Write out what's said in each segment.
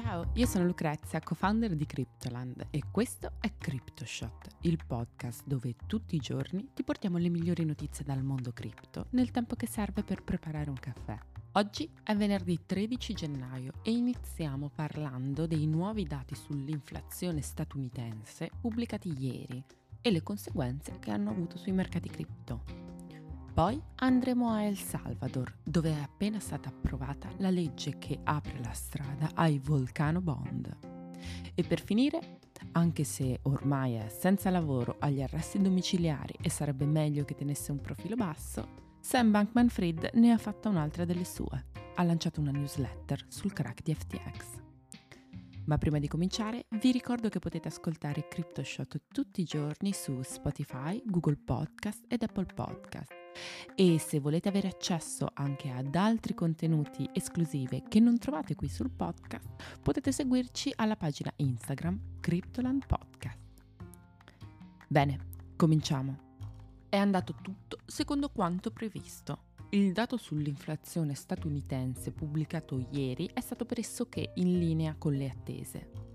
Ciao, io sono Lucrezia, co-founder di Cryptoland e questo è CryptoShot, il podcast dove tutti i giorni ti portiamo le migliori notizie dal mondo cripto nel tempo che serve per preparare un caffè. Oggi è venerdì 13 gennaio e iniziamo parlando dei nuovi dati sull'inflazione statunitense pubblicati ieri e le conseguenze che hanno avuto sui mercati cripto. Poi andremo a El Salvador, dove è appena stata approvata la legge che apre la strada ai Volcano Bond. E per finire, anche se ormai è senza lavoro agli arresti domiciliari e sarebbe meglio che tenesse un profilo basso, Sam Bankman Fried ne ha fatta un'altra delle sue. Ha lanciato una newsletter sul crack di FTX. Ma prima di cominciare vi ricordo che potete ascoltare CryptoShot tutti i giorni su Spotify, Google Podcast ed Apple Podcast e se volete avere accesso anche ad altri contenuti esclusivi che non trovate qui sul podcast, potete seguirci alla pagina Instagram Cryptoland Podcast. Bene, cominciamo. È andato tutto secondo quanto previsto. Il dato sull'inflazione statunitense pubblicato ieri è stato pressoché in linea con le attese.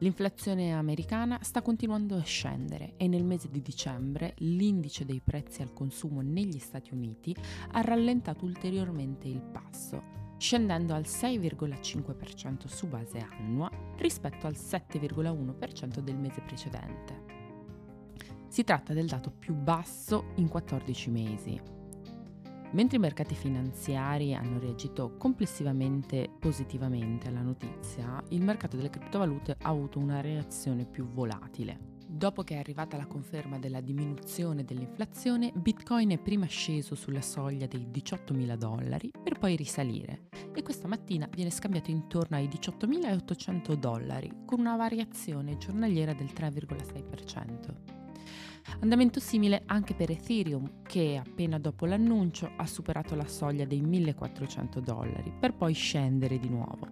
L'inflazione americana sta continuando a scendere e nel mese di dicembre l'indice dei prezzi al consumo negli Stati Uniti ha rallentato ulteriormente il passo, scendendo al 6,5% su base annua rispetto al 7,1% del mese precedente. Si tratta del dato più basso in 14 mesi, Mentre i mercati finanziari hanno reagito complessivamente positivamente alla notizia, il mercato delle criptovalute ha avuto una reazione più volatile. Dopo che è arrivata la conferma della diminuzione dell'inflazione, Bitcoin è prima sceso sulla soglia dei 18.000 dollari per poi risalire e questa mattina viene scambiato intorno ai 18.800 dollari con una variazione giornaliera del 3,6%. Andamento simile anche per Ethereum, che appena dopo l'annuncio ha superato la soglia dei 1400 dollari, per poi scendere di nuovo.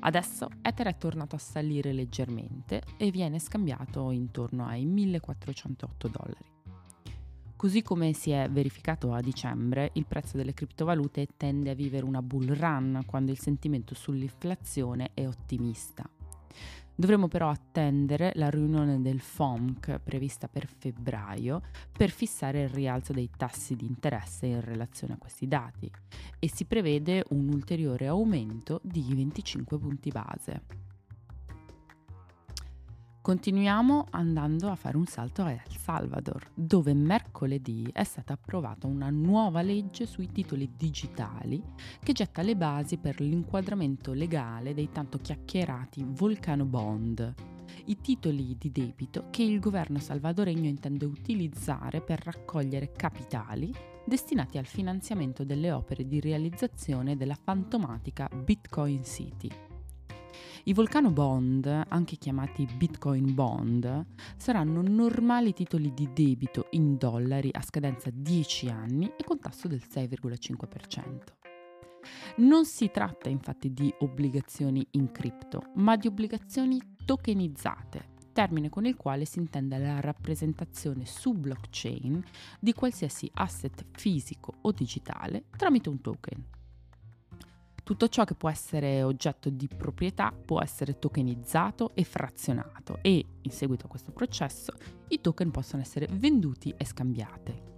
Adesso Ether è tornato a salire leggermente e viene scambiato intorno ai 1408 dollari. Così come si è verificato a dicembre, il prezzo delle criptovalute tende a vivere una bull run quando il sentimento sull'inflazione è ottimista. Dovremo però attendere la riunione del FOMC prevista per febbraio per fissare il rialzo dei tassi di interesse in relazione a questi dati e si prevede un ulteriore aumento di 25 punti base. Continuiamo andando a fare un salto a El Salvador, dove mercoledì è stata approvata una nuova legge sui titoli digitali che getta le basi per l'inquadramento legale dei tanto chiacchierati Volcano Bond, i titoli di debito che il governo salvadoregno intende utilizzare per raccogliere capitali destinati al finanziamento delle opere di realizzazione della fantomatica Bitcoin City. I Volcano Bond, anche chiamati Bitcoin Bond, saranno normali titoli di debito in dollari a scadenza 10 anni e con tasso del 6,5%. Non si tratta infatti di obbligazioni in cripto, ma di obbligazioni tokenizzate, termine con il quale si intende la rappresentazione su blockchain di qualsiasi asset fisico o digitale tramite un token. Tutto ciò che può essere oggetto di proprietà può essere tokenizzato e frazionato e, in seguito a questo processo, i token possono essere venduti e scambiati.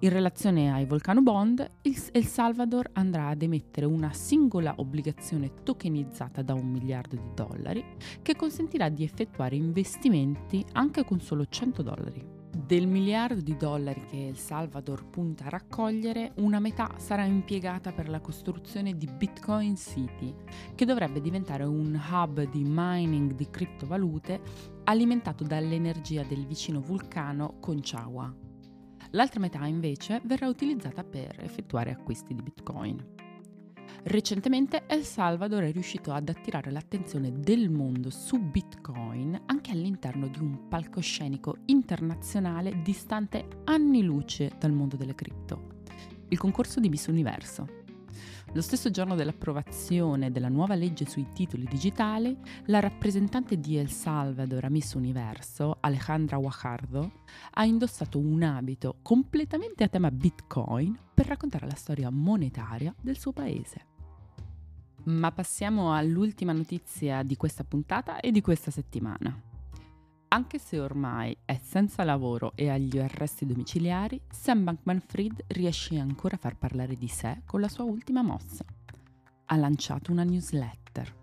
In relazione ai Volcano Bond, El Salvador andrà ad emettere una singola obbligazione tokenizzata da un miliardo di dollari che consentirà di effettuare investimenti anche con solo 100 dollari. Del miliardo di dollari che El Salvador punta a raccogliere, una metà sarà impiegata per la costruzione di Bitcoin City, che dovrebbe diventare un hub di mining di criptovalute alimentato dall'energia del vicino vulcano Conchagua. L'altra metà invece verrà utilizzata per effettuare acquisti di Bitcoin. Recentemente El Salvador è riuscito ad attirare l'attenzione del mondo su Bitcoin anche all'interno di un palcoscenico internazionale distante anni luce dal mondo delle cripto, il concorso di Miss Universo. Lo stesso giorno dell'approvazione della nuova legge sui titoli digitali, la rappresentante di El Salvador a Miss Universo, Alejandra Guajardo, ha indossato un abito completamente a tema Bitcoin per raccontare la storia monetaria del suo paese. Ma passiamo all'ultima notizia di questa puntata e di questa settimana. Anche se ormai è senza lavoro e agli arresti domiciliari, Sam Bankman-Fried riesce ancora a far parlare di sé con la sua ultima mossa. Ha lanciato una newsletter.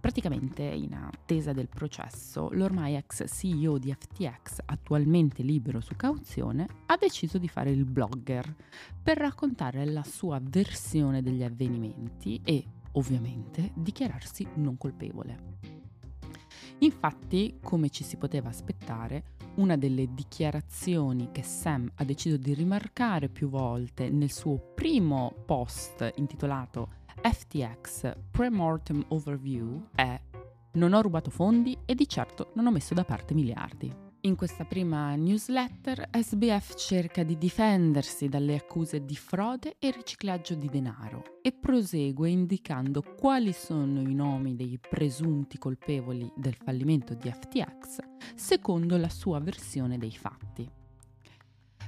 Praticamente, in attesa del processo, l'ormai ex CEO di FTX, attualmente libero su cauzione, ha deciso di fare il blogger per raccontare la sua versione degli avvenimenti e, ovviamente, dichiararsi non colpevole. Infatti, come ci si poteva aspettare, una delle dichiarazioni che Sam ha deciso di rimarcare più volte nel suo primo post intitolato FTX Premortem Overview è Non ho rubato fondi e di certo non ho messo da parte miliardi. In questa prima newsletter SBF cerca di difendersi dalle accuse di frode e riciclaggio di denaro e prosegue indicando quali sono i nomi dei presunti colpevoli del fallimento di FTX secondo la sua versione dei fatti.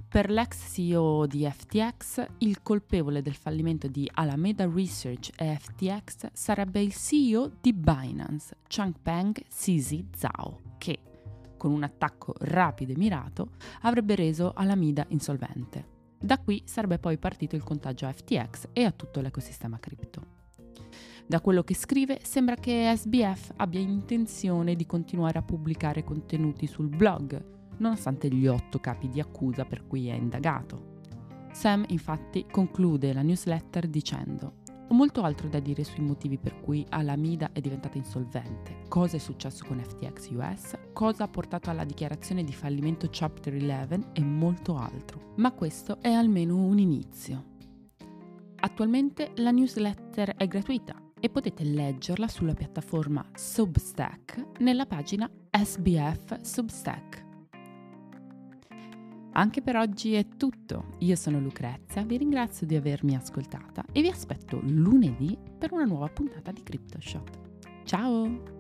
Per l'ex CEO di FTX, il colpevole del fallimento di Alameda Research e FTX sarebbe il CEO di Binance, Changpeng Sisi Zhao, che con un attacco rapido e mirato, avrebbe reso Alameda insolvente. Da qui sarebbe poi partito il contagio a FTX e a tutto l'ecosistema cripto. Da quello che scrive sembra che SBF abbia intenzione di continuare a pubblicare contenuti sul blog, nonostante gli otto capi di accusa per cui è indagato. Sam infatti conclude la newsletter dicendo molto altro da dire sui motivi per cui Alameda è diventata insolvente, cosa è successo con FTX US, cosa ha portato alla dichiarazione di fallimento Chapter 11 e molto altro. Ma questo è almeno un inizio. Attualmente la newsletter è gratuita e potete leggerla sulla piattaforma Substack nella pagina SBF Substack. Anche per oggi è tutto. Io sono Lucrezia, vi ringrazio di avermi ascoltata e vi aspetto lunedì per una nuova puntata di CryptoShot. Ciao!